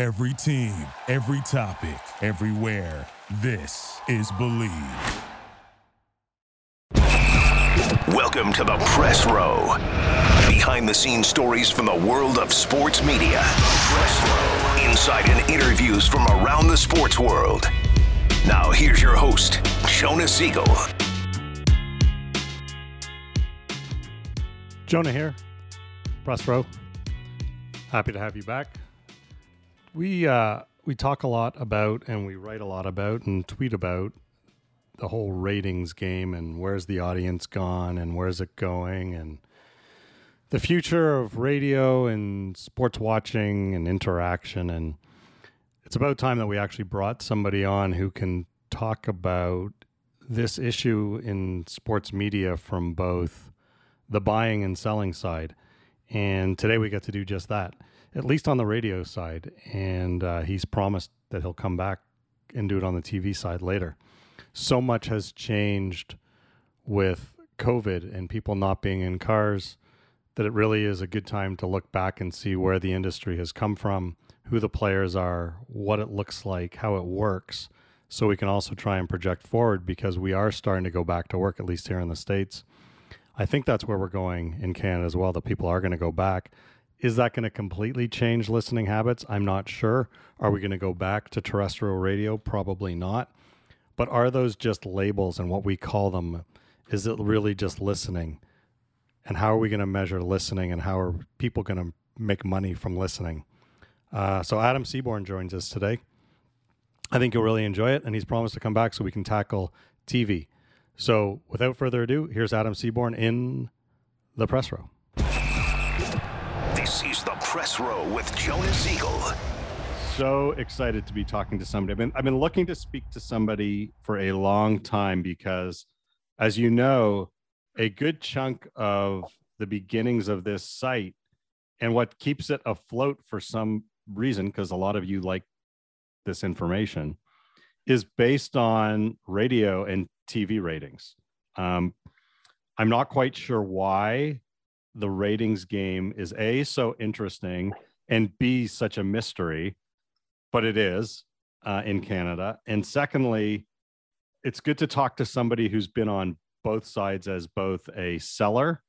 Every team, every topic, everywhere. This is Bleav. Welcome to the press row. Behind the scenes stories from the world of sports media. Press row. Insight and interviews from around the sports world. Now, here's your host, Jonah Siegel. Jonah here, press row. Happy to have you back. We uh, we talk a lot about and we write a lot about and tweet about the whole ratings game and where's the audience gone and where's it going and the future of radio and sports watching and interaction and it's about time that we actually brought somebody on who can talk about this issue in sports media from both the buying and selling side. And today we get to do just that, at least on the radio side. And uh, he's promised that he'll come back and do it on the TV side later so much has changed with COVID and people not being in cars that it really is a good time to look back and see where the industry has come from, who the players are, what it looks like, how it works, so we can also try and project forward because we are starting to go back to work, at least here in the States. I think that's where we're going in Canada as well, that people are going to go back. Is that going to completely change listening habits? I'm not sure. Are we going to go back to terrestrial radio? Probably not. But are those just labels and what we call them? Is it really just listening? And how are we going to measure listening and how are people going to make money from listening? Uh, so Adam Seaborn joins us today. I think you'll really enjoy it, and he's promised to come back so we can tackle TV. So without further ado, here's Adam Seaborn in the press row. Is the press row with Jonah Siegel so excited to be talking to somebody. I've been I've been looking to speak to somebody for a long time because, as you know, a good chunk of the beginnings of this site and what keeps it afloat for some reason, because a lot of you like this information, is based on radio and TV ratings. Um, I'm not quite sure why the ratings game is a so interesting and b such a mystery but it is uh, in Canada. And secondly, it's good to talk to somebody who's been on both sides as both a seller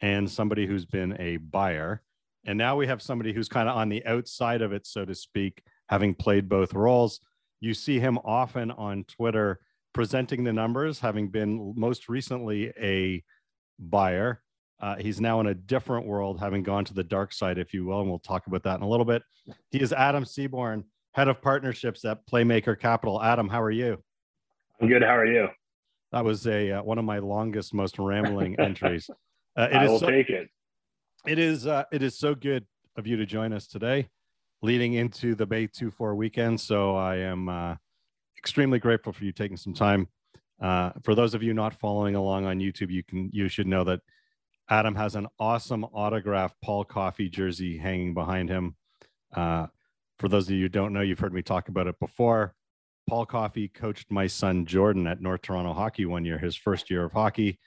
and somebody who's been a buyer. And now we have somebody who's kind of on the outside of it, so to speak, having played both roles. You see him often on Twitter presenting the numbers, having been most recently a buyer. Uh, he's now in a different world, having gone to the dark side, if you will. And we'll talk about that in a little bit. He is Adam Seaborn head of partnerships at Playmaker Capital. Adam, how are you? I'm good. How are you? That was a uh, one of my longest, most rambling entries. Uh, it I will so, take it. It is uh, it is so good of you to join us today, leading into the May Two Four weekend. So I am uh, extremely grateful for you taking some time. Uh, for those of you not following along on YouTube, you can you should know that Adam has an awesome autographed Paul Coffey jersey hanging behind him. Uh, for those of you who don't know, you've heard me talk about it before. Paul Coffey coached my son Jordan at North Toronto Hockey one year, his first year of hockey.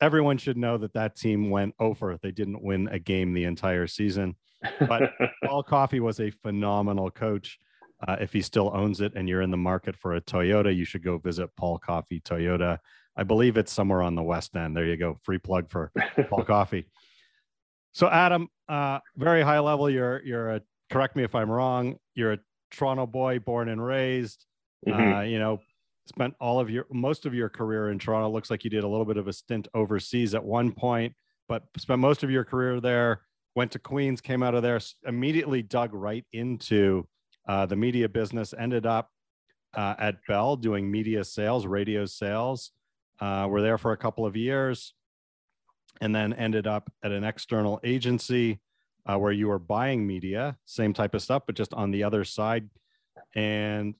Everyone should know that that team went over. They didn't win a game the entire season. But Paul Coffey was a phenomenal coach. Uh, if he still owns it and you're in the market for a Toyota, you should go visit Paul Coffey Toyota. I believe it's somewhere on the West End. There you go. Free plug for Paul Coffey. So, Adam, uh, very high level. You're you're a correct me if I'm wrong. You're a Toronto boy, born and raised. Mm-hmm. Uh, you know, spent all of your most of your career in Toronto. Looks like you did a little bit of a stint overseas at one point, but spent most of your career there. Went to Queens, came out of there, immediately dug right into uh, the media business. Ended up uh, at Bell doing media sales, radio sales. Uh, were there for a couple of years, and then ended up at an external agency uh, where you were buying media, same type of stuff, but just on the other side. And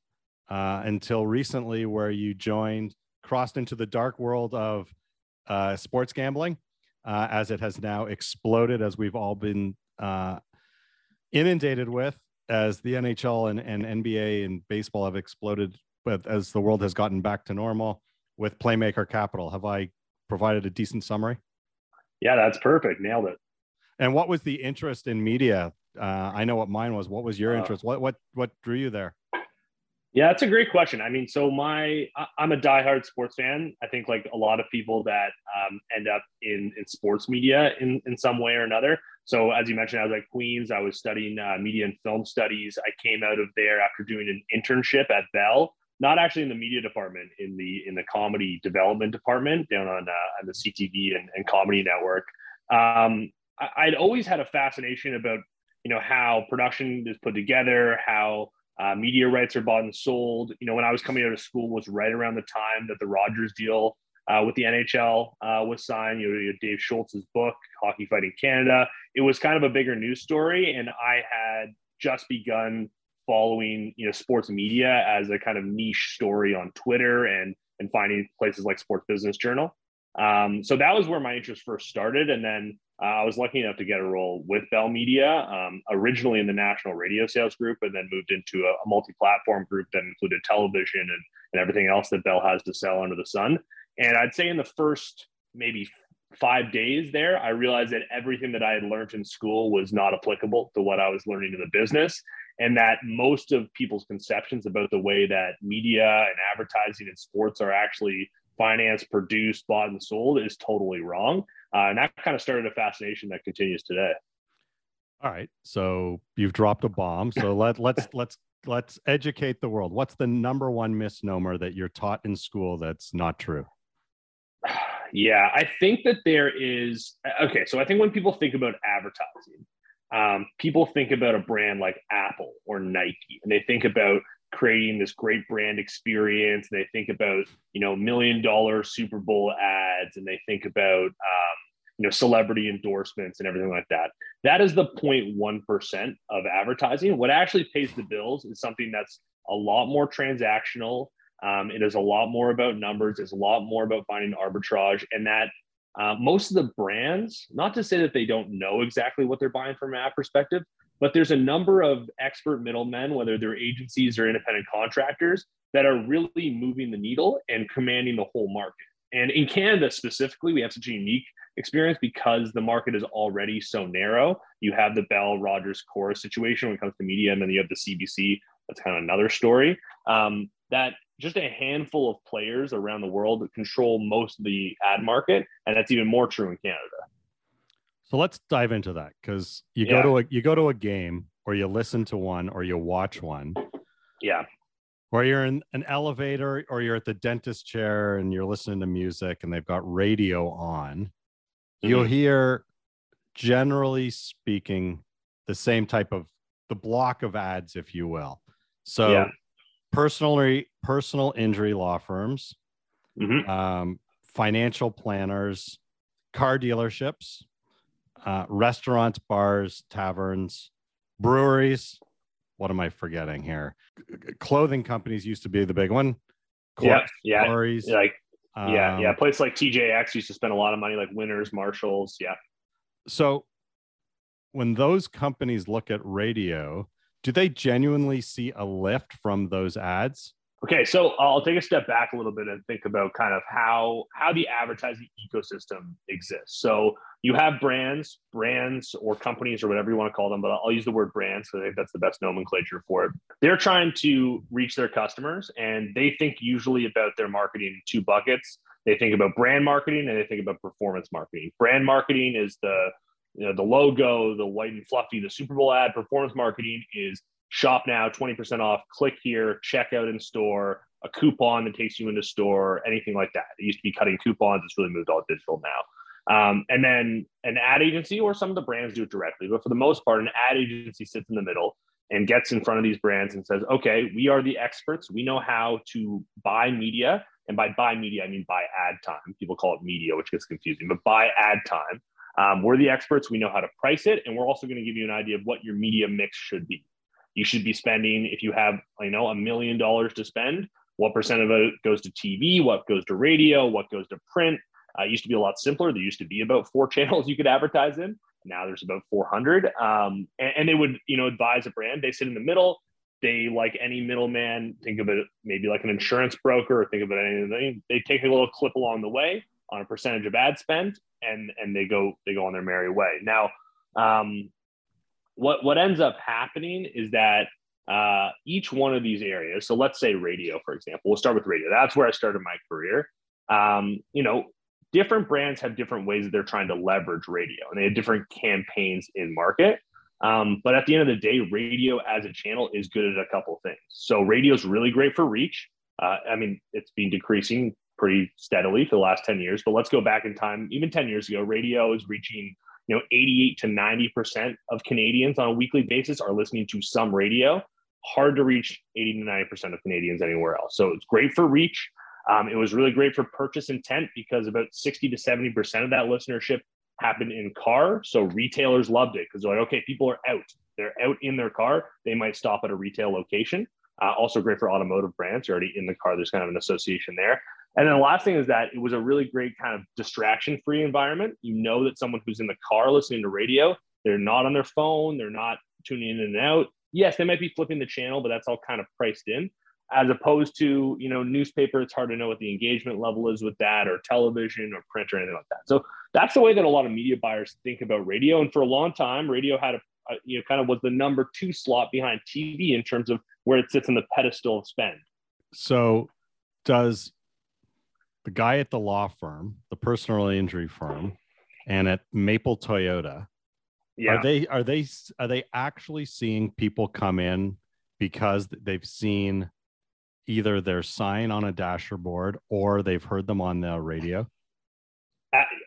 uh, until recently, where you joined, crossed into the dark world of uh, sports gambling, uh, as it has now exploded, as we've all been uh, inundated with, as the NHL and, and NBA and baseball have exploded, but as the world has gotten back to normal with Playmaker Capital. Have I provided a decent summary? Yeah, that's perfect. Nailed it. And what was the interest in media Uh, I know what mine was. What was your uh, interest? What what what drew you there? Yeah, that's a great question. I mean, so my I'm a diehard sports fan. I think like a lot of people that um, end up in in sports media in in some way or another. So as you mentioned, I was at Queens. I was studying uh, media and film studies. I came out of there after doing an internship at Bell, not actually in the media department, in the in the comedy development department down on uh, on the CTV and, and Comedy Network. Um, I, I'd always had a fascination about you know how production is put together, how uh, media rights are bought and sold. You know, when I was coming out of school was right around the time that the Rogers deal uh, with the NHL uh, was signed. You know, Dave Shoalts's book, Hockey Fighting Canada. It was kind of a bigger news story, and I had just begun following you know sports media as a kind of niche story on Twitter and and finding places like Sports Business Journal. Um, so that was where my interest first started, and then uh, I was lucky enough to get a role with Bell Media, um, originally in the national radio sales group, and then moved into a, a multi-platform group that included television and, and everything else that Bell has to sell under the sun. And I'd say in the first maybe five days there, I realized that everything that I had learned in school was not applicable to what I was learning in the business. And that most of people's conceptions about the way that media and advertising and sports are actually financed, produced, bought, and sold is totally wrong. Uh, and that kind of started a fascination that continues today. All right. So you've dropped a bomb. So let let's let's let's educate the world. What's the number one misnomer that you're taught in school that's not true? Yeah, I think that there is okay. So I think when people think about advertising, um, people think about a brand like Apple or Nike, and they think about creating this great brand experience. They think about you know million dollar Super Bowl ads, and they think about um, you know celebrity endorsements and everything like that. That is the 0.1 percent of advertising. What actually pays the bills is something that's a lot more transactional. Um, it is a lot more about numbers. It's a lot more about finding arbitrage, and that uh, most of the brands, not to say that they don't know exactly what they're buying from an ad perspective, but there's a number of expert middlemen, whether they're agencies or independent contractors, that are really moving the needle and commanding the whole market. And in Canada specifically, we have such a unique experience because the market is already so narrow. You have the Bell Rogers Corus situation when it comes to media, and then you have the CBC. That's kind of another story. Um, that just a handful of players around the world that control most of the ad market, and that's even more true in Canada. So let's dive into that because you yeah. go to a you go to a game or you listen to one or you watch one. Yeah or you're in an elevator or you're at the dentist chair and you're listening to music and they've got radio on, mm-hmm. you'll hear, generally speaking, the same type of the block of ads, if you will. So, yeah. Personally, personal injury law firms, mm-hmm. um, financial planners, car dealerships, uh, restaurants, bars, taverns, breweries, what am I forgetting here? Clothing companies used to be the big one. yeah, yeah, quarries. like um, yeah, yeah. Places like TJX used to spend a lot of money, like Winners, Marshalls. Yeah. So when those companies look at radio, do they genuinely see a lift from those ads? Okay, so I'll take a step back a little bit and think about kind of how how the advertising ecosystem exists. So you have brands, brands or companies or whatever you want to call them, but I'll use the word brands because I think that's the best nomenclature for it. They're trying to reach their customers and they think usually about their marketing in two buckets. They think about brand marketing and they think about performance marketing. Brand marketing is the you know the logo, the white and fluffy, the Super Bowl ad. Performance marketing is shop now 20% off click here check out in store a coupon that takes you into store anything like that. It used to be cutting coupons it's really moved all digital now. Um, and then an ad agency or some of the brands do it directly but for the most part an ad agency sits in the middle and gets in front of these brands and says okay we are the experts. We know how to buy media. And by buy media i mean buy ad time. People call it media which gets confusing but buy ad time um, we're the experts. We know how to price it and we're also going to give you an idea of what your media mix should be. You should be spending if you have you know a million dollars to spend what percent of it goes to tv what goes to radio what goes to print? Uh, used to be a lot simpler. There used to be about four channels you could advertise in. Now there's about 400 um, and, and, they would you know advise a brand. They sit in the middle. They like any middleman think of it maybe like an insurance broker or think of it anything. They take a little clip along the way on a percentage of ad spend and and they go they go on their merry way now um, what what ends up happening is that uh, each one of these areas. So let's say radio, for example. We'll start with radio. That's where I started my career. Um, you know, different brands have different ways that they're trying to leverage radio, and they have different campaigns in market. Um, but at the end of the day, radio as a channel is good at a couple things. So radio is really great for reach. Uh, I mean, it's been decreasing pretty steadily for the last 10 years, but let's go back in time. Even 10 years ago, radio is reaching, you know, 88 to 90% of Canadians on a weekly basis are listening to some radio. Hard to reach 80 to 90% of Canadians anywhere else. So it's great for reach. Um, it was really great for purchase intent because about 60 to 70% of that listenership happened in car. So retailers loved it because they're like, okay, people are out. They're out in their car. They might stop at a retail location. Uh, also great for automotive brands. You're already in the car. There's kind of an association there. And then the last thing is that it was a really great kind of distraction free environment. You know that someone who's in the car listening to radio, they're not on their phone, they're not tuning in and out. Yes, they might be flipping the channel, but that's all kind of priced in as opposed to you know newspaper it's hard to know what the engagement level is with that or television or print or anything like that so that's the way that a lot of media buyers think about radio and for a long time radio had a, a you know kind of was the number two slot behind tv in terms of where it sits in the pedestal of spend so does the guy at the law firm the personal injury firm and at maple toyota yeah. are they are they are they actually seeing people come in because they've seen either their sign on a dasher board or they've heard them on the radio?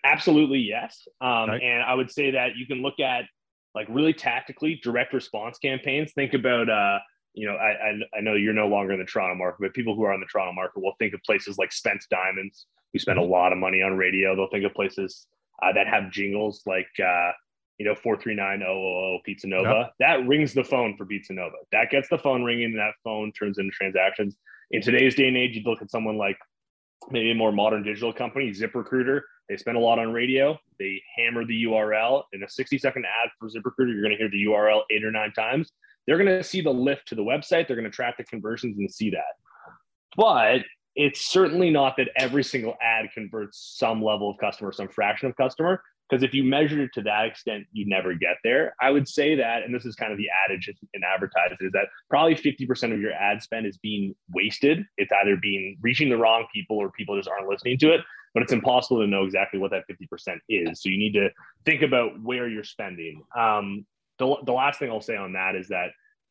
Absolutely, yes. Um. And I would say that you can look at like really tactically direct response campaigns. Think about, uh, you know, I, I, I, know you're no longer in the Toronto market, but people who are on the Toronto market will think of places like Spence Diamonds, who spend a mm-hmm. lot of money on radio. They'll think of places uh, that have jingles like, uh, you know, 439 Pizza Nova. Yep. That rings the phone for Pizza Nova. That gets the phone ringing, and that phone turns into transactions. In today's day and age, you'd look at someone like maybe a more modern digital company, ZipRecruiter. They spend a lot on radio. They hammer the URL in a 60 second ad for ZipRecruiter. You're going to hear the URL eight or nine times. They're going to see the lift to the website. They're going to track the conversions and see that. But it's certainly not that every single ad converts some level of customer, some fraction of customer. Because if you measure it to that extent, you never get there. I would say that, and this is kind of the adage in advertising, is that probably 50% of your ad spend is being wasted. It's either being reaching the wrong people or people just aren't listening to it. But it's impossible to know exactly what that 50% is. So you need to think about where you're spending. Um, the, the last thing I'll say on that is that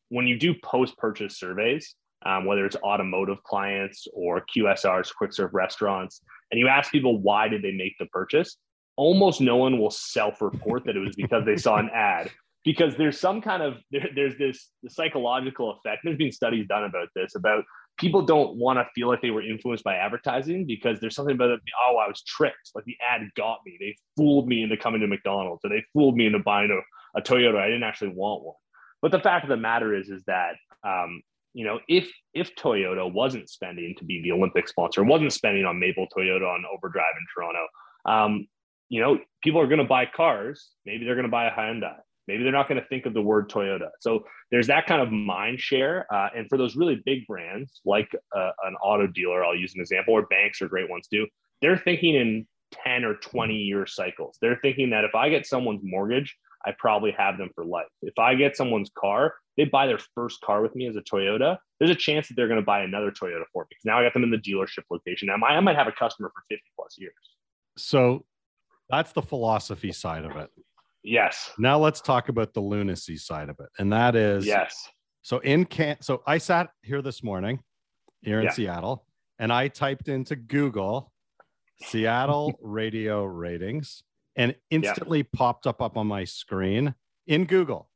when you do post purchase surveys, um, whether it's automotive clients or QSRs, quick serve restaurants, and you ask people why did they make the purchase, almost no one will self-report that it was because they saw an ad. Because there's some kind of there, there's this the psychological effect there's been studies done about this about people don't want to feel like they were influenced by advertising because there's something about it oh i was tricked. Like the ad got me. They fooled me into coming to mcdonald's or they fooled me into buying a, a toyota i didn't actually want one but the fact of the matter is is that um, you know if if toyota wasn't spending to be the olympic sponsor wasn't spending on maple toyota on overdrive in toronto um, you know, people are going to buy cars. Maybe they're going to buy a Hyundai. Maybe they're not going to think of the word Toyota. So there's that kind of mind share. Uh, and for those really big brands, like uh, an auto dealer, I'll use an example, or banks are great ones too. They're thinking in 10 or 20 year cycles. They're thinking that if I get someone's mortgage, I probably have them for life. If I get someone's car, they buy their first car with me as a Toyota, there's a chance that they're going to buy another Toyota for me. Because now I got them in the dealership location. Now I might have a customer for 50 plus years. So that's the philosophy side of it. Yes. Now let's talk about the lunacy side of it. And that is yes. So in can so I sat here this morning here in yeah. Seattle and I typed into Google Seattle radio ratings and instantly yep. popped up up on my screen in Google.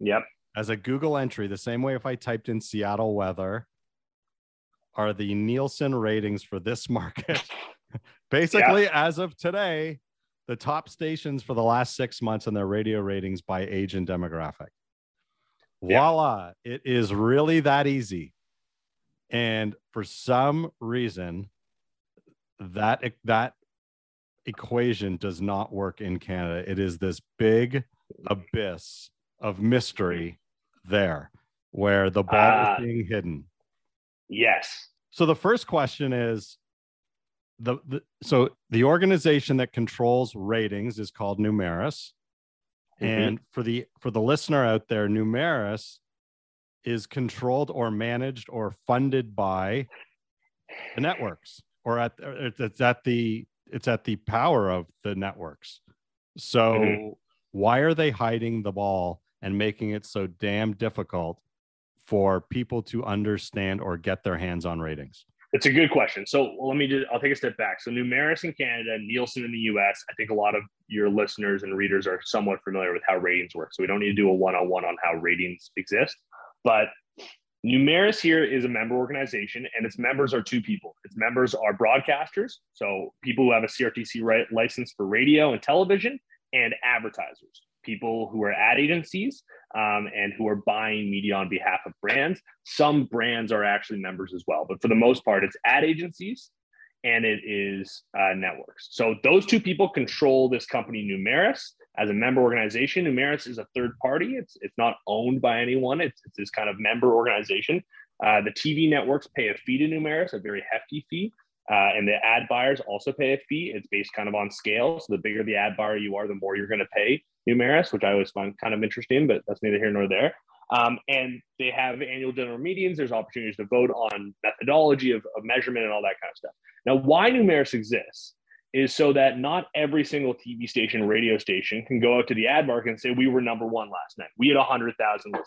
Yep. As a Google entry, the same way if I typed in Seattle weather are the Nielsen ratings for this market Basically, yeah. as of today, the top stations for the last six months and their radio ratings by age and demographic. Voila, it is really that easy. And for some reason, that that equation does not work in Canada. It is this big abyss of mystery there where the ball uh, is ah. being hidden. Yes. So the first question is the, the so the organization that controls ratings is called Numeris. Mm-hmm. And for the for the listener out there, Numeris is controlled or managed or funded by the networks or at it's at the it's at the power of the networks. So mm-hmm. why are they hiding the ball and making it so damn difficult for people to understand or get their hands on ratings? It's a good question. So let me just, I'll take a step back. So Numeris in Canada, Nielsen in the US, I think a lot of your listeners and readers are somewhat familiar with how ratings work. So we don't need to do a one-on-one on how ratings exist. But Numeris here is a member organization, and its members are two people. Its members are broadcasters, so people who have a CRTC license for radio and television, and advertisers, people who are ad agencies um, and who are buying media on behalf of brands. Some brands are actually members as well, but for the most part, it's ad agencies and it is uh, networks. So those two people control this company, Numeris, as a member organization. Numeris is a third party. It's it's not owned by anyone. It's, it's this kind of member organization. Uh, the TV networks pay a fee to Numeris, a very hefty fee. Uh, and the ad buyers also pay a fee. It's based kind of on scale. So the bigger the ad buyer you are, the more you're going to pay Numeris, which I always find kind of interesting, but that's neither here nor there. Um, and they have annual general meetings. There's opportunities to vote on methodology of, of measurement and all that kind of stuff. Now, why Numeris exists is so that not every single TV station, radio station can go out to the ad market and say, we were number one last night. We had 100,000 listeners.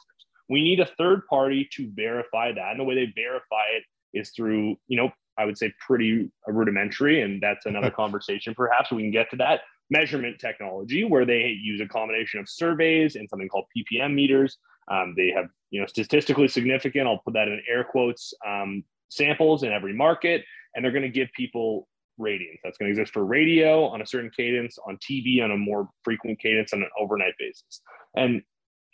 We need a third party to verify that. And the way they verify it is through, you know, I would say pretty rudimentary. And that's another conversation, perhaps. We can get to that measurement technology where they use a combination of surveys and something called PPM meters. Um, they have, you know, statistically significant, I'll put that in air quotes, um, samples in every market, and they're going to give people ratings. That's going to exist for radio on a certain cadence, on TV on a more frequent cadence on an overnight basis. And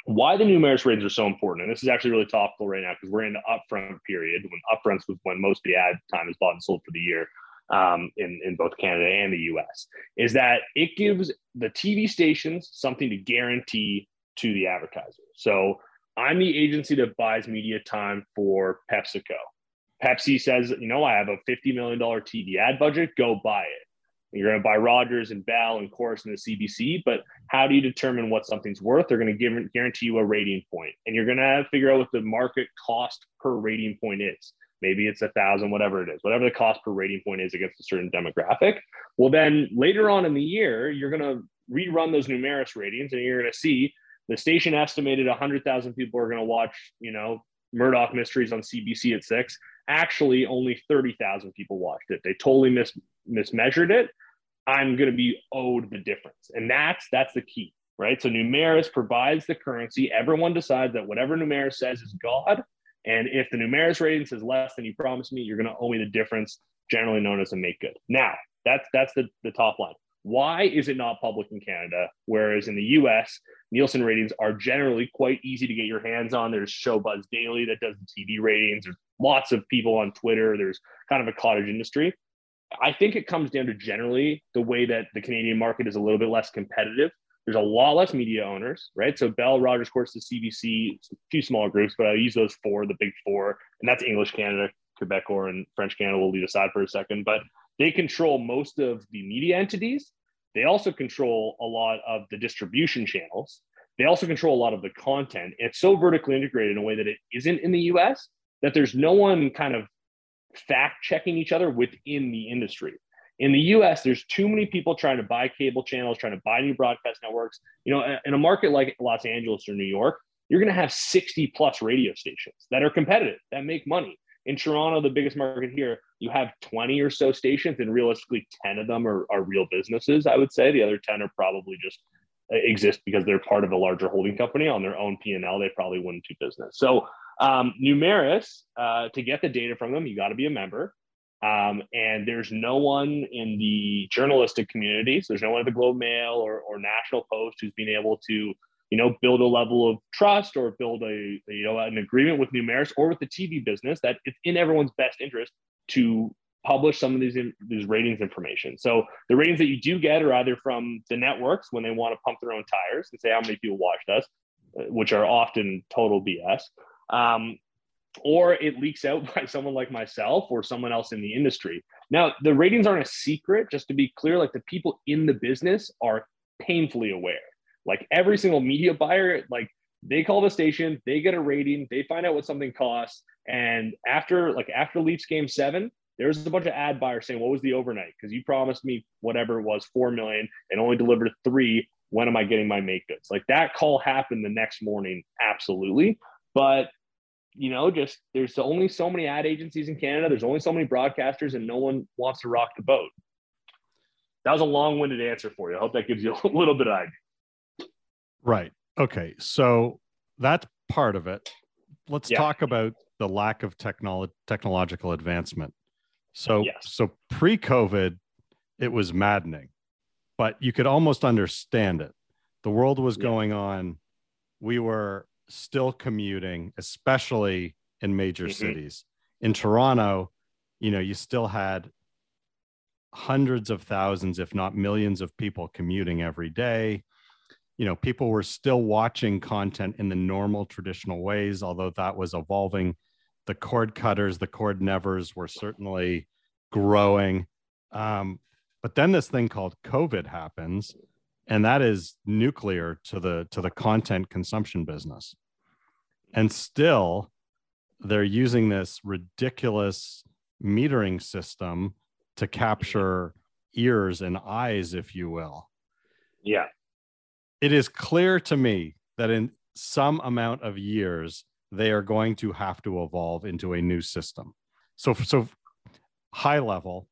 why the Numeris ratings are so important, and this is actually really topical right now because we're in the upfront period when upfronts was when most of the ad time is bought and sold for the year um, in, in both Canada and the US, is that it gives the TV stations something to guarantee to the advertiser. So I'm the agency that buys media time for PepsiCo. Pepsi says, you know, I have a $50 million TV ad budget, go buy it. You're going to buy Rogers and Bell and Corus and the CBC, but how do you determine what something's worth? They're going to give, guarantee you a rating point, and you're going to figure out what the market cost per rating point is. Maybe it's a thousand, whatever it is, whatever the cost per rating point is against a certain demographic. Well, then later on in the year, you're going to rerun those Numeris ratings, and you're going to see the station estimated 100,000 people are going to watch, you know, Murdoch Mysteries on CBC at six. Actually, only 30,000 people watched it. They totally mis mismeasured it. I'm going to be owed the difference, and that's that's the key, right? So Numeris provides the currency. Everyone decides that whatever Numeris says is God, and if the Numeris rating says less than you promised me, you're going to owe me the difference, generally known as a make good. Now, that's that's the the top line. Why is it not public in Canada? Whereas in the US, Nielsen ratings are generally quite easy to get your hands on. There's Showbuzz Daily that does the TV ratings. There's lots of people on Twitter. There's kind of a cottage industry. I think it comes down to generally the way that the Canadian market is a little bit less competitive. There's a lot less media owners, right? So Bell, Rogers, Corus, the CBC, a few small groups, but I use those four, the big four, and that's English Canada, Quebecor, and French Canada. We'll leave aside for a second, but they control most of the media entities. They also control a lot of the distribution channels. They also control a lot of the content. It's so vertically integrated in a way that it isn't in the US that there's no one kind of fact checking each other within the industry. In the US, there's too many people trying to buy cable channels, trying to buy new broadcast networks. You know, in a market like Los Angeles or New York, you're going to have 60 plus radio stations that are competitive, that make money. In Toronto, the biggest market here, you have 20 or so stations, and realistically, 10 of them are, are real businesses, I would say. The other 10 are probably just uh, exist because they're part of a larger holding company on their own P&L. They probably wouldn't do business. So um, Numeris, uh, to get the data from them, you got to be a member. Um, and there's no one in the journalistic community. So there's no one at the Globe Mail or, or National Post who's been able to you know, build a level of trust or build a, you know, an agreement with Numeris or with the TV business that it's in everyone's best interest to publish some of these these ratings information. So the ratings that you do get are either from the networks when they want to pump their own tires and say how many people watched us, uh, which are often total BS, um, or it leaks out by someone like myself or someone else in the industry. Now the ratings aren't a secret. Just to be clear, like the people in the business are painfully aware Like every single media buyer, like they call the station, they get a rating, they find out what something costs, and after like after Leafs game seven, there's a bunch of ad buyers saying, "What was the overnight? Because you promised me whatever it was, four million, and only delivered three. When am I getting my make goods?" Like that call happened the next morning, absolutely. But you know, just there's only so many ad agencies in Canada. There's only so many broadcasters, and no one wants to rock the boat. That was a long-winded answer for you. I hope that gives you a little bit of idea. Right. Okay. So that's part of it. Let's yeah. talk about the lack of technolo- technological advancement. So, yes. so pre-COVID, it was maddening, but you could almost understand it. The world was yeah. going on. We were still commuting, especially in major mm-hmm. cities. In Toronto, you know, you still had hundreds of thousands, if not millions of people commuting every day. You know, people were still watching content in the normal traditional ways, although that was evolving. The cord cutters, the cord nevers were certainly growing. Um, but then this thing called COVID happens, and that is nuclear to the to the content consumption business and still they're using this ridiculous metering system to capture ears and eyes if you will yeah it is clear to me that in some amount of years they are going to have to evolve into a new system so so high level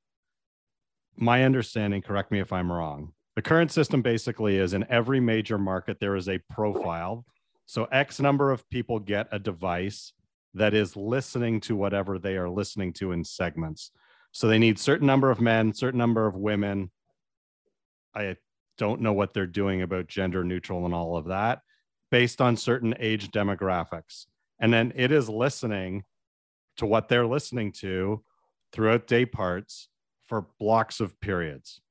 my understanding correct me if i'm wrong the current system basically is in every major market, there is a profile. So X number of people get a device that is listening to whatever they are listening to in segments. So they need certain number of men, certain number of women. I don't know what they're doing about gender neutral and all of that based on certain age demographics. And then it is listening to what they're listening to throughout day parts for blocks of periods.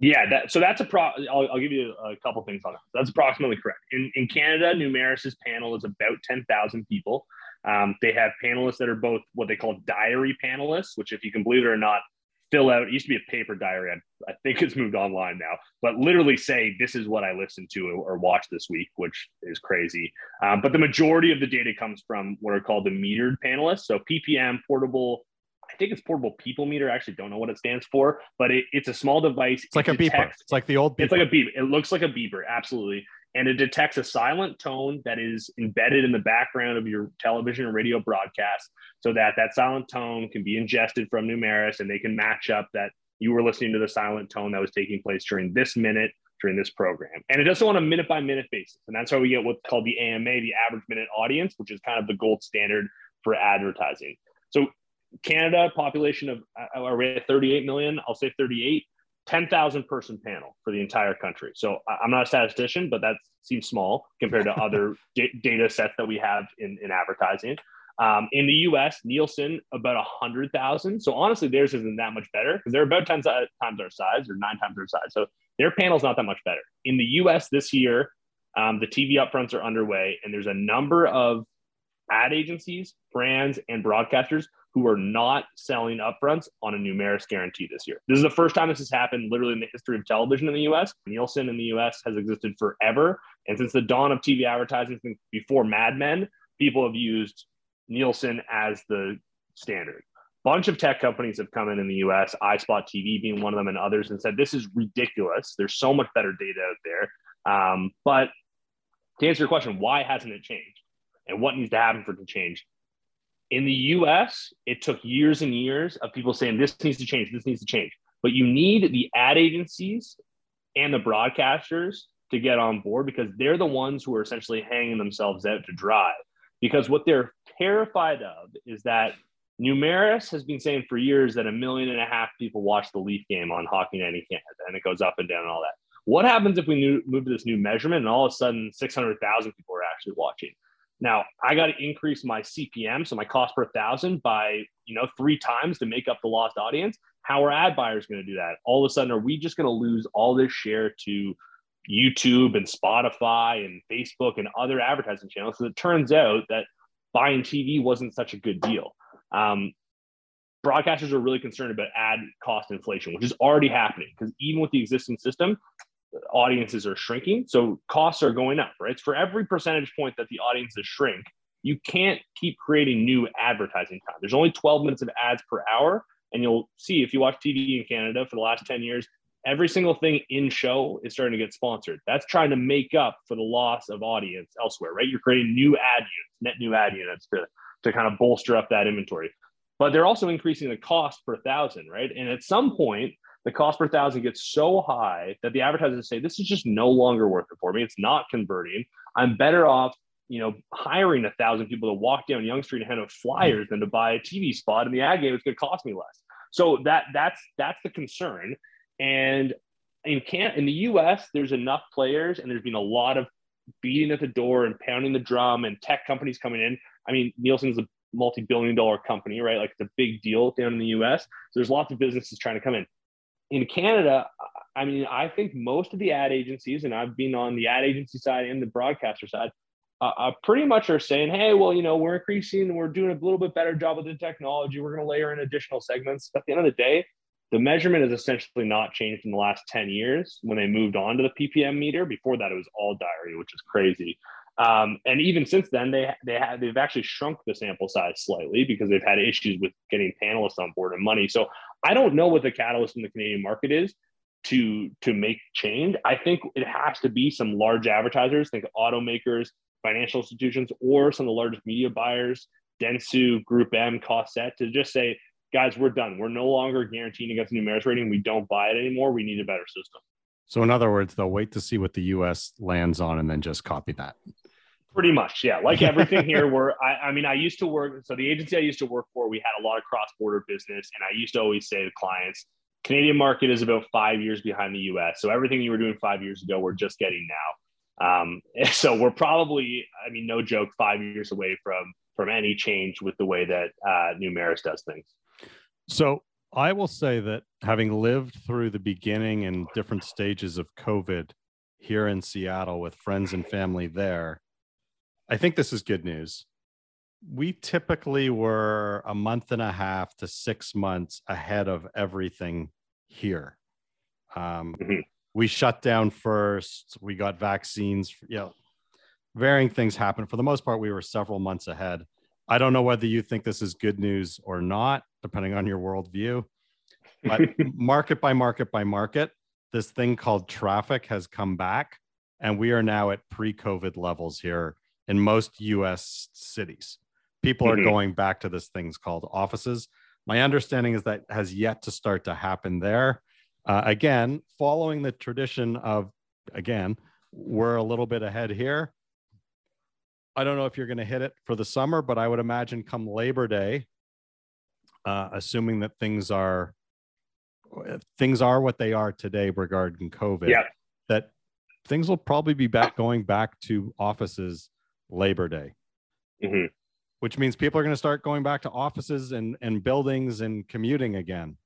Yeah, that, so that's a pro. I'll, I'll give you a couple things on that. That's approximately correct. In, in Canada, Numeris's panel is about 10,000 people. Um, they have panelists that are both what they call diary panelists, which, if you can believe it or not, fill out. It used to be a paper diary. I, I think it's moved online now, but literally say, This is what I listened to or watched this week, which is crazy. Um, but the majority of the data comes from what are called the metered panelists. So PPM, portable I think it's portable people meter. I actually don't know what it stands for, but it, it's a small device. It's like it a detects, beeper. It's like the old beeper. It's like a beeper. It looks like a beeper, absolutely. And it detects a silent tone that is embedded in the background of your television and radio broadcast so that that silent tone can be ingested from Numeris and they can match up that you were listening to the silent tone that was taking place during this minute during this program. And it does so on a minute by minute basis. And that's how we get what's called the AMA, the average minute audience, which is kind of the gold standard for advertising. So Canada population of uh, are we at 38 million? I'll say 38. 10,000 person panel for the entire country. So I'm not a statistician, but that seems small compared to other d- data sets that we have in, in advertising. Um, in the US, Nielsen, about 100,000. So honestly, theirs isn't that much better because they're about 10 times our size or nine times our size. So their panel's not that much better. In the US this year, um, the TV upfronts are underway, and there's a number of ad agencies, brands, and broadcasters who are not selling upfronts on a Numeris guarantee this year. This is the first time this has happened literally in the history of television in the US. Nielsen in the US has existed forever. And since the dawn of TV advertising, before Mad Men, people have used Nielsen as the standard. Bunch of tech companies have come in in the US, iSpot TV being one of them, and others, and said, This is ridiculous. There's so much better data out there. Um, but to answer your question, why hasn't it changed? And what needs to happen for it to change? In the US, it took years and years of people saying this needs to change, this needs to change. But you need the ad agencies and the broadcasters to get on board because they're the ones who are essentially hanging themselves out to dry. Because what they're terrified of is that Numeris has been saying for years that a million and a half people watch the Leaf game on Hockey Night in Canada, and it goes up and down and all that. What happens if we move to this new measurement and all of a sudden 600,000 people are actually watching? Now I got to increase my CPM, so my cost per thousand by you know three times to make up the lost audience. How are ad buyers going to do that? All of a sudden, are we just going to lose all this share to YouTube and Spotify and Facebook and other advertising channels? So it turns out that buying TV wasn't such a good deal. Um, broadcasters are really concerned about ad cost inflation, which is already happening because even with the existing system, audiences are shrinking. So costs are going up, right? for every percentage point that the audiences shrink, you can't keep creating new advertising time. There's only 12 minutes of ads per hour. And you'll see if you watch TV in Canada for the last 10 years, every single thing in show is starting to get sponsored. That's trying to make up for the loss of audience elsewhere, right? You're creating new ad units, net new ad units to, to kind of bolster up that inventory. But they're also increasing the cost per thousand, right? And at some point, the cost per thousand gets so high that the advertisers say, this is just no longer worth it for me. It's not converting. I'm better off you know, hiring a thousand people to walk down Yonge Street and hand out flyers than to buy a TV spot in the ad game. It's going to cost me less. So that that's that's the concern. And in can in the U.S., there's enough players, and there's been a lot of beating at the door and pounding the drum, and tech companies coming in. I mean, Nielsen's a multi-billion-dollar company, right? Like it's a big deal down in the U.S. So there's lots of businesses trying to come in. In Canada, I mean, I think most of the ad agencies, and I've been on the ad agency side and the broadcaster side, uh, uh, pretty much are saying, hey, well, you know, we're increasing, we're doing a little bit better job with the technology. We're going to layer in additional segments. At the end of the day, the measurement has essentially not changed in the last 10 years when they moved on to the ppm meter. Before that it was all diary which is crazy. Um, and even since then they they have they've actually shrunk the sample size slightly because they've had issues with getting panelists on board and money. So i don't know what the catalyst in the canadian market is to to make change. I think it has to be some large advertisers think automakers financial institutions or some of the largest media buyers dentsu GroupM cossette to just say guys, we're done. We're no longer guaranteeing against a Numeris rating. We don't buy it anymore. We need a better system. So, in other words, they'll wait to see what the US lands on and then just copy that. Pretty much, yeah. Like everything here, where I, I mean, I used to work. So, the agency I used to work for, we had a lot of cross border business. And I used to always say to clients, Canadian market is about five years behind the US. So, everything you were doing five years ago, we're just getting now. Um, so, we're probably, I mean, no joke, five years away from from any change with the way that uh, Numeris does things. So I will say that having lived through the beginning and different stages of COVID here in Seattle with friends and family there, I think this is good news. We typically were a month and a half to six months ahead of everything here. Um, mm-hmm. We shut down first. We got vaccines. You know, varying things happened. For the most part, we were several months ahead. I don't know whether you think this is good news or not, depending on your worldview. But market by market by market, this thing called traffic has come back, and we are now at pre COVID levels here in most US cities. People mm-hmm. are going back to this thing's called offices. My understanding is that has yet to start to happen there. Uh, again, following the tradition of, again, we're a little bit ahead here. I don't know if you're going to hit it for the summer, but I would imagine come Labor Day, uh, assuming that things are things are what they are today regarding COVID, yeah. that things will probably be back going back to offices Labor Day, mm-hmm. which means people are going to start going back to offices and, and buildings and commuting again.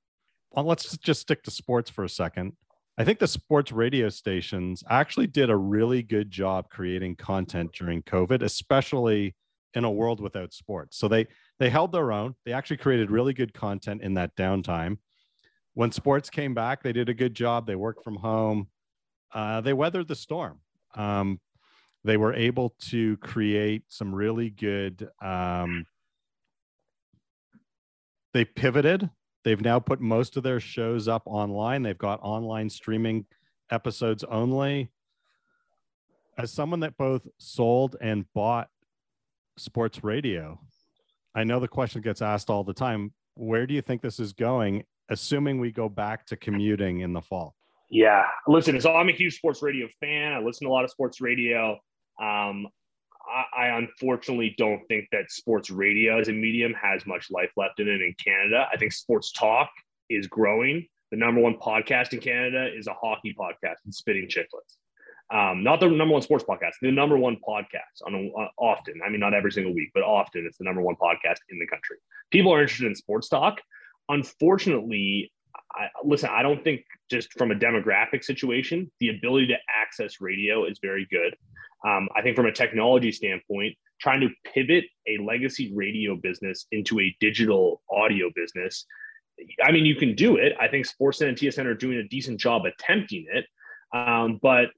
Well, let's just stick to sports for a second. I think the sports radio stations actually did a really good job creating content during COVID, especially in a world without sports. So they they held their own. They actually created really good content in that downtime. When sports came back, they did a good job. They worked from home. Uh, they weathered the storm. Um, they were able to create some really good. Um, they pivoted They've now put most of their shows up online. They've got online streaming episodes only. As someone that both sold and bought sports radio, I know the question gets asked all the time where do you think this is going, assuming we go back to commuting in the fall? Yeah, listen, so I'm a huge sports radio fan. I listen to a lot of sports radio. Um, I, unfortunately don't think that sports radio as a medium has much life left in it in Canada. I think sports talk is growing. The number one podcast in Canada is a hockey podcast and Spitting Chicklets. Um, not the number one sports podcast, the number one podcast on uh, often. I mean, not every single week, but often it's the number one podcast in the country. People are interested in sports talk. Unfortunately, I, listen, I don't think just from a demographic situation, the ability to access radio is very good. Um, I think from a technology standpoint, trying to pivot a legacy radio business into a digital audio business, I mean, you can do it. I think Sportsnet and TSN are doing a decent job attempting it. Um, but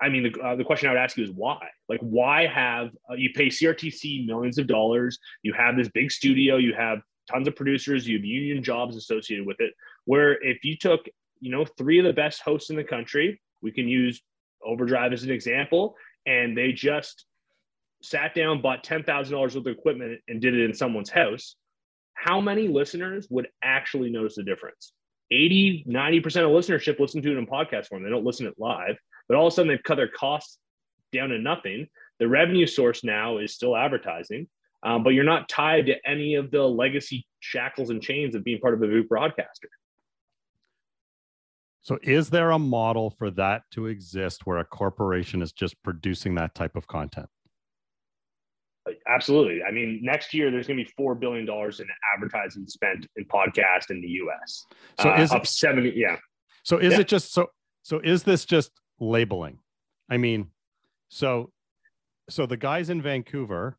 I mean, the, uh, the question I would ask you is why? Like, why have uh, you pay CRTC millions of dollars? You have this big studio, you have tons of producers, you have union jobs associated with it. Where if you took, you know, three of the best hosts in the country, we can use Overdrive as an example, and they just sat down, bought ten thousand dollars worth of equipment, and did it in someone's house. How many listeners would actually notice the difference? 80, 90% of listenership listen to it in podcast form. They don't listen it live, but all of a sudden they've cut their costs down to nothing. The revenue source now is still advertising, um, but you're not tied to any of the legacy shackles and chains of being part of a big broadcaster. So, is there a model for that to exist where a corporation is just producing that type of content? Absolutely. I mean, next year there's going to be four billion dollars in advertising spent in podcast in the U.S. So uh, is up it seventy? Yeah. So is Yeah. it just so? So is this just labeling? I mean, so so the guys in Vancouver,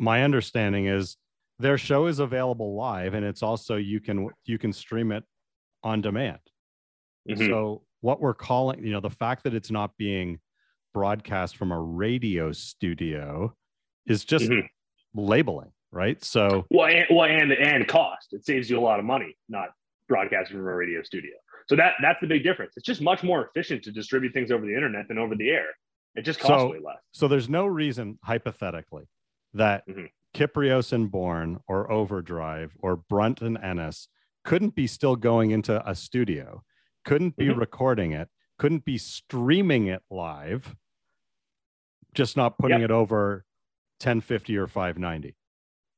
my understanding is their show is available live, and it's also you can you can stream it on demand. Mhm. So what we're calling, you know, the fact that it's not being broadcast from a radio studio is just Mhm. labeling, right? So Well, and, well, and and cost. It saves you a lot of money not broadcasting from a radio studio. So that that's the big difference. It's just much more efficient to distribute things over the internet than over the air. It just costs So- way less. So there's no reason, hypothetically, that Mhm. Kypreos and Bourne or Overdrive or Brunt and Ennis couldn't be still going into a studio, couldn't be Mhm. recording it, couldn't be streaming it live, just not putting Yep. it over 1050 or 590.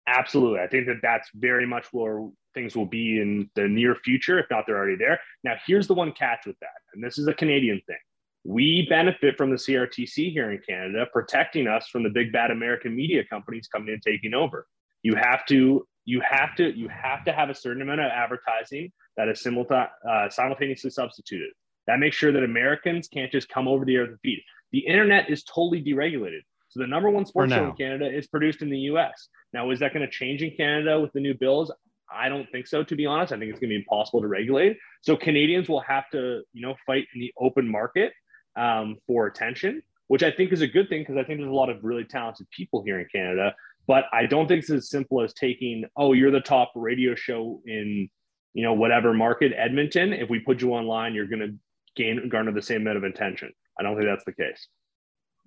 Absolutely. I think that that's very much where things will be in the near future, if not they're already there. Now, here's the one catch with that, and this is a Canadian thing. We benefit from the CRTC here in Canada, protecting us from the big bad American media companies coming and taking over. You have to, you have to, you have to have a certain amount of advertising that is simulta- uh, simultaneously substituted. That makes sure that Americans can't just come over the air with the feed. The internet is totally deregulated. So the number one sports show in Canada is produced in the US. Now, is that going to change in Canada with the new bills? I don't think so, to be honest. I think it's going to be impossible to regulate. So Canadians will have to, you know, fight in the open market um, for attention, which I think is a good thing because I think there's a lot of really talented people here in Canada. But I don't think it's as simple as taking, oh, you're the top radio show in, you know, whatever market, Edmonton. If we put you online, you're going to gain garner the same amount of attention. I don't think that's the case.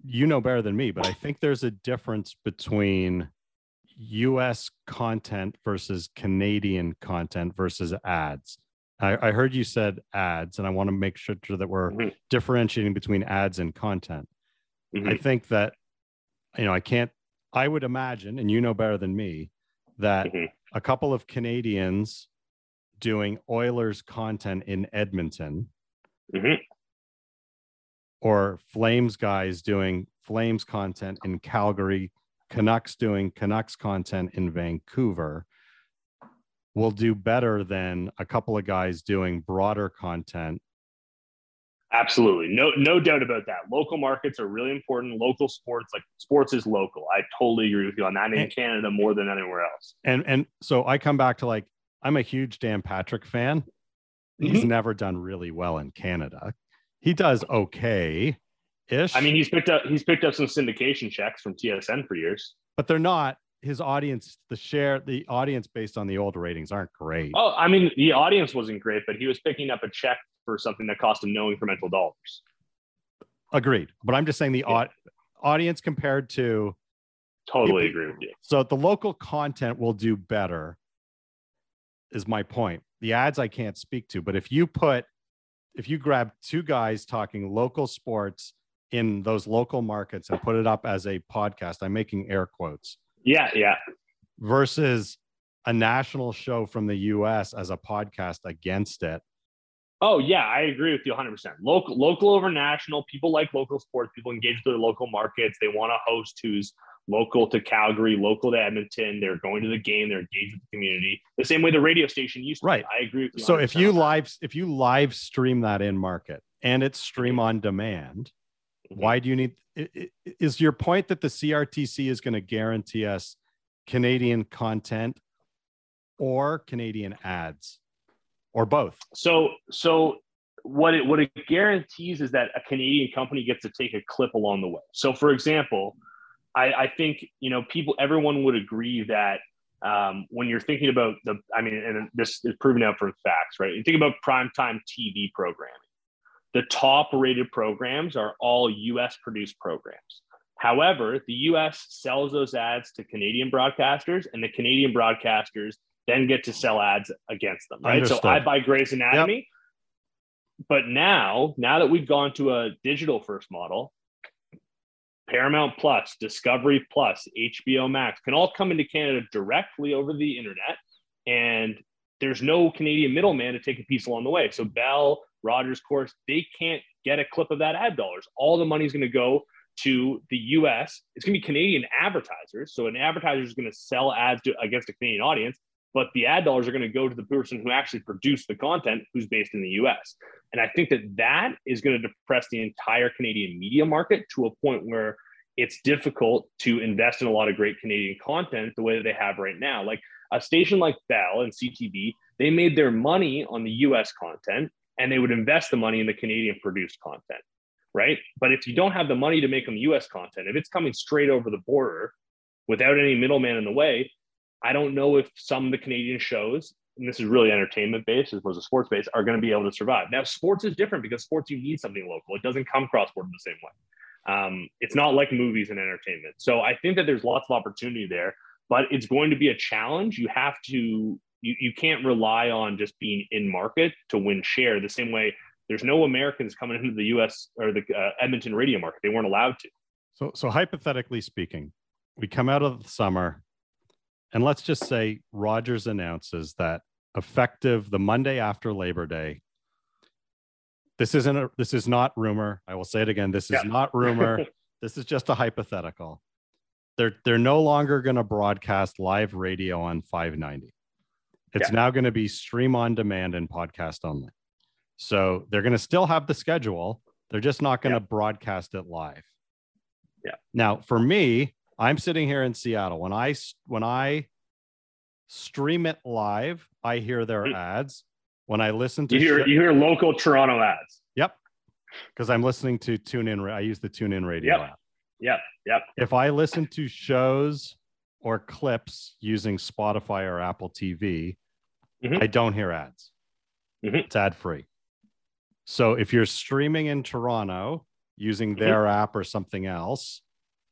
You know better than me, but I think there's a difference between US content versus Canadian content versus ads. I, I heard you said ads, and I want to make sure that we're Mhm. differentiating between ads and content. Mhm. I think that, you know, I can't, I would imagine, and you know better than me, that Mhm. a couple of Canadians doing Oilers content in Edmonton Mhm. or Flames guys doing Flames content in Calgary, Canucks doing Canucks content in Vancouver will do better than a couple of guys doing broader content. Absolutely. No, no doubt about that. Local markets are really important. Local sports, like sports is local. I totally agree with you on that in And- Canada more than anywhere else. And and so I come back to like I'm a huge Dan Patrick fan. He's mm-hmm. never done really well in Canada. He does okay ish. I mean, he's picked up he's picked up some syndication checks from TSN for years. but they're not his audience, the share, the audience based on the old ratings aren't great. Oh, I mean, the audience wasn't great, but he was picking up a check for something that cost him no incremental dollars. Agreed. But I'm just saying the Yeah. au- audience compared to Totally People- agree with you. so the local content will do better is my point. The ads I can't speak to, but if you put if you grab two guys talking local sports in those local markets and put it up as a podcast, I'm making air quotes Yeah, yeah. versus a national show from the US as a podcast against it. Oh yeah, I agree with you 100. percent Local, local over national. People like local sports. People engage with their local markets. They want a host who's local to Calgary, local to Edmonton. They're going to the game. They're engaged with the community. The same way the radio station used to. be. Right. I agree with you. So if 100% you on that. live if you live stream that in market and it's stream on demand, Mhm. why do you need is your point that the CRTC is going to guarantee us Canadian content or Canadian ads or both? So, so what it what it guarantees is that a Canadian company gets to take a clip along the way. So, for example, I, I think you know people, everyone would agree that um, when you're thinking about the, I mean, and this is proven out from facts, right? You think about primetime TV programming. The top rated programs are all US produced programs. However, the US sells those ads to Canadian broadcasters, and the Canadian broadcasters then get to sell ads against them, right? Understood. So I buy Grey's Anatomy. Yep. But now, now that we've gone to a digital first model, Paramount Plus, Discovery Plus, HBO Max can all come into Canada directly over the internet. And there's no Canadian middleman to take a piece along the way. So Bell, Rogers, Corus, they can't get a clip of that ad dollars. All the money is going to go to the US. It's going to be Canadian advertisers. So an advertiser is going to sell ads to, against a Canadian audience but the ad dollars are going to go to the person who actually produced the content who's based in the US. And I think that that is going to depress the entire Canadian media market to a point where it's difficult to invest in a lot of great Canadian content the way that they have right now. Like a station like Bell and CTV, they made their money on the US content and they would invest the money in the Canadian produced content, right? But if you don't have the money to make them US content, if it's coming straight over the border without any middleman in the way, I don't know if some of the Canadian shows, and this is really entertainment based as opposed to sports based, are going to be able to survive. Now, sports is different because sports you need something local. It doesn't come cross border the same way. Um, it's not like movies and entertainment. So I think that there's lots of opportunity there, but it's going to be a challenge. You have to you, you can't rely on just being in market to win share the same way there's no Americans coming into the US or the uh, Edmonton radio market. They weren't allowed to. So, so hypothetically speaking, we come out of the summer, and let's just say Rogers announces that effective the Monday after Labor Day. This isn't a, this is not rumor. I will say it again. This is yeah. not rumor. this is just a hypothetical. They're they're no longer going to broadcast live radio on 590. It's yeah. now going to be stream on demand and podcast only. So they're going to still have the schedule. They're just not going to yeah. broadcast it live. Yeah. Now, for me, I'm sitting here in Seattle. When I when I stream it live, I hear their mm-hmm. ads. When I listen to you hear sh- you hear local Toronto ads. Yep. Because I'm listening to TuneIn. I use the TuneIn radio yep. app. Yep. Yep. If I listen to shows or clips using Spotify or Apple TV, mm-hmm. I don't hear ads. Mm-hmm. It's ad free. So if you're streaming in Toronto using mm-hmm. their app or something else,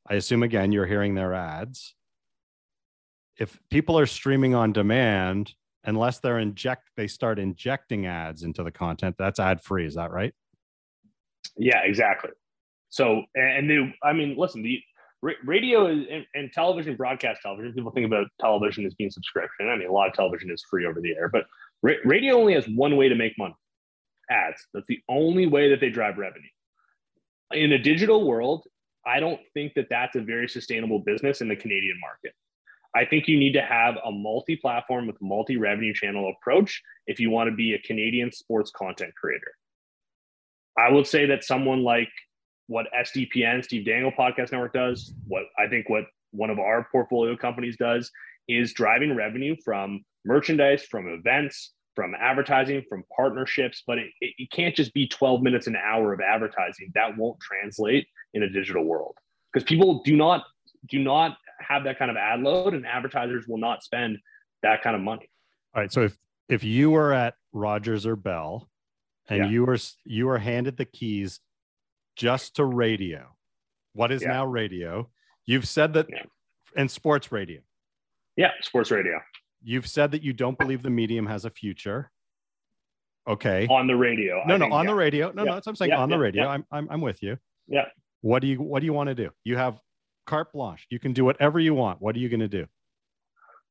I assume again you're hearing their ads. If people are streaming on demand, unless they're inject they start injecting ads into the content, that's ad free. Is that right? Yeah, exactly. So and the I mean, listen, the radio is, and, and, television, broadcast television. People think about television as being subscription. I mean, a lot of television is free over the air, but radio only has one way to make money: ads. That's the only way that they drive revenue. In a digital world, I don't think that that's a very sustainable business in the Canadian market. I think you need to have a multi platform with multi revenue channel approach if you want to be a Canadian sports content creator. I would say that someone like what SDPN, Steve Dangle Podcast Network does, what I think what one of our portfolio companies does is driving revenue from merchandise, from events, from advertising, from partnerships, but it, it, it, can't just be 12 minutes an hour of advertising. That won't translate in a digital world because people do not do not have that kind of ad load and advertisers will not spend that kind of money. All right. So if if you were at Rogers or Bell and yeah. you were you were handed the keys just to radio, what is yeah. now radio? You've said that yeah. and sports radio. Yeah, sports radio. You've said that you don't believe the medium has a future. Okay. On the radio. No, I no, think, on yeah. the radio. No, yeah. no, that's what I'm saying. Yeah, on the radio. I'm, I'm, I'm with you. Yeah. What do you, what do you want to do? You have carte blanche. You can do whatever you want. What are you going to do?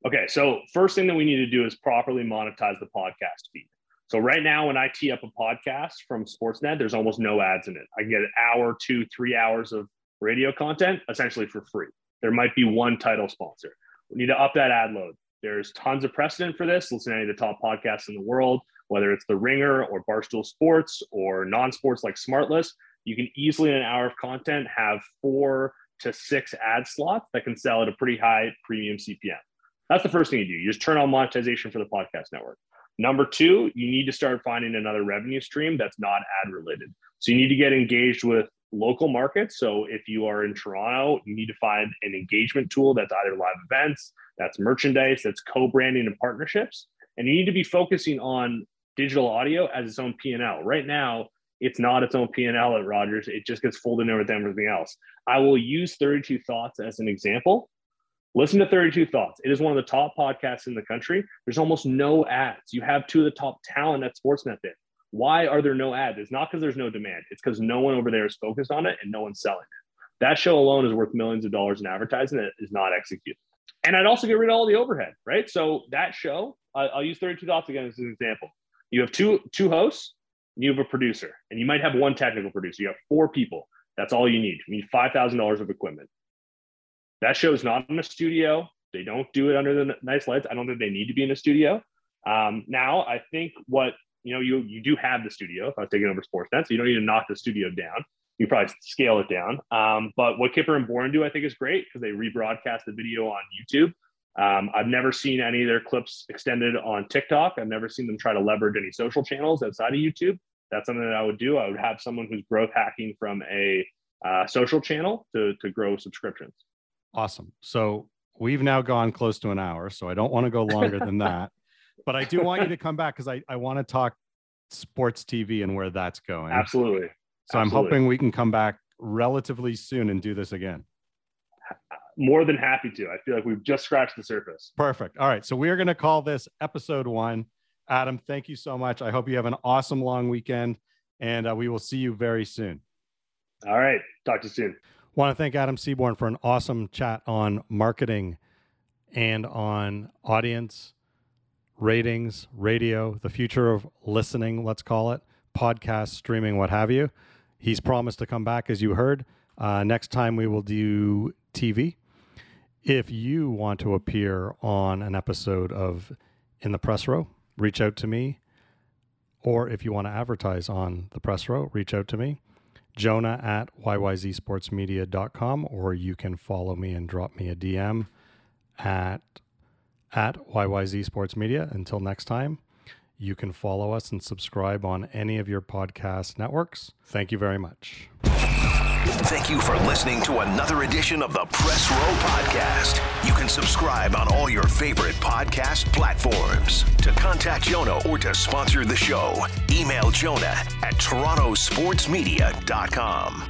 Okay. So first thing that we need to do is properly monetize the podcast feed. So right now, when I tee up a podcast from Sportsnet, there's almost no ads in it. I get an hour, two, three hours of radio content essentially for free. There might be one title sponsor. We need to up that ad load. There's tons of precedent for this. Listen to any of the top podcasts in the world, whether it's The Ringer or Barstool Sports or non sports like Smartless. You can easily, in an hour of content, have four to six ad slots that can sell at a pretty high premium CPM. That's the first thing you do. You just turn on monetization for the podcast network. Number two, you need to start finding another revenue stream that's not ad related. So you need to get engaged with local markets. So if you are in Toronto, you need to find an engagement tool that's either live events, that's merchandise, that's co-branding and partnerships. And you need to be focusing on digital audio as its own P&L. Right now, it's not its own P&L at Rogers. It just gets folded in with everything else. I will use 32 Thoughts as an example. Listen to 32 Thoughts. It is one of the top podcasts in the country. There's almost no ads. You have two of the top talent at Sportsnet there. Why are there no ads? It's not because there's no demand. It's because no one over there is focused on it and no one's selling it. That show alone is worth millions of dollars in advertising that is not executed. And I'd also get rid of all the overhead, right? So that show, I'll use 32 Thoughts again as an example. You have two two hosts, you have a producer, and you might have one technical producer. You have four people. That's all you need. You need five thousand dollars of equipment. That show's not in a studio. They don't do it under the nice lights. I don't think they need to be in a studio. Um, now, I think what you know, you you do have the studio. If I was taking over Sportsnet, so you don't need to knock the studio down. You probably scale it down. Um, but what Kipper and Bourne do, I think, is great because they rebroadcast the video on YouTube. Um, I've never seen any of their clips extended on TikTok. I've never seen them try to leverage any social channels outside of YouTube. That's something that I would do. I would have someone who's growth hacking from a uh, social channel to to grow subscriptions. Awesome. So we've now gone close to an hour, so I don't want to go longer than that. But I do want you to come back because I, I want to talk sports TV and where that's going. Absolutely. So Absolutely. I'm hoping we can come back relatively soon and do this again. More than happy to. I feel like we've just scratched the surface. Perfect. All right. So we are going to call this episode one. Adam, thank you so much. I hope you have an awesome long weekend and uh, we will see you very soon. All right. Talk to you soon. Want to thank Adam Seaborn for an awesome chat on marketing and on audience ratings, radio, the future of listening, let's call it, podcast, streaming, what have you. He's promised to come back, as you heard. Uh, next time we will do TV. If you want to appear on an episode of In the Press Row, reach out to me. Or if you want to advertise on the press row, reach out to me. Jonah at yyzsportsmedia.com, or you can follow me and drop me a DM at at YYZ Sports Media. Until next time, you can follow us and subscribe on any of your podcast networks. Thank you very much. Thank you for listening to another edition of the Press Row Podcast. You can subscribe on all your favorite podcast platforms. To contact Jonah or to sponsor the show, email Jonah at torontosportsmedia.com.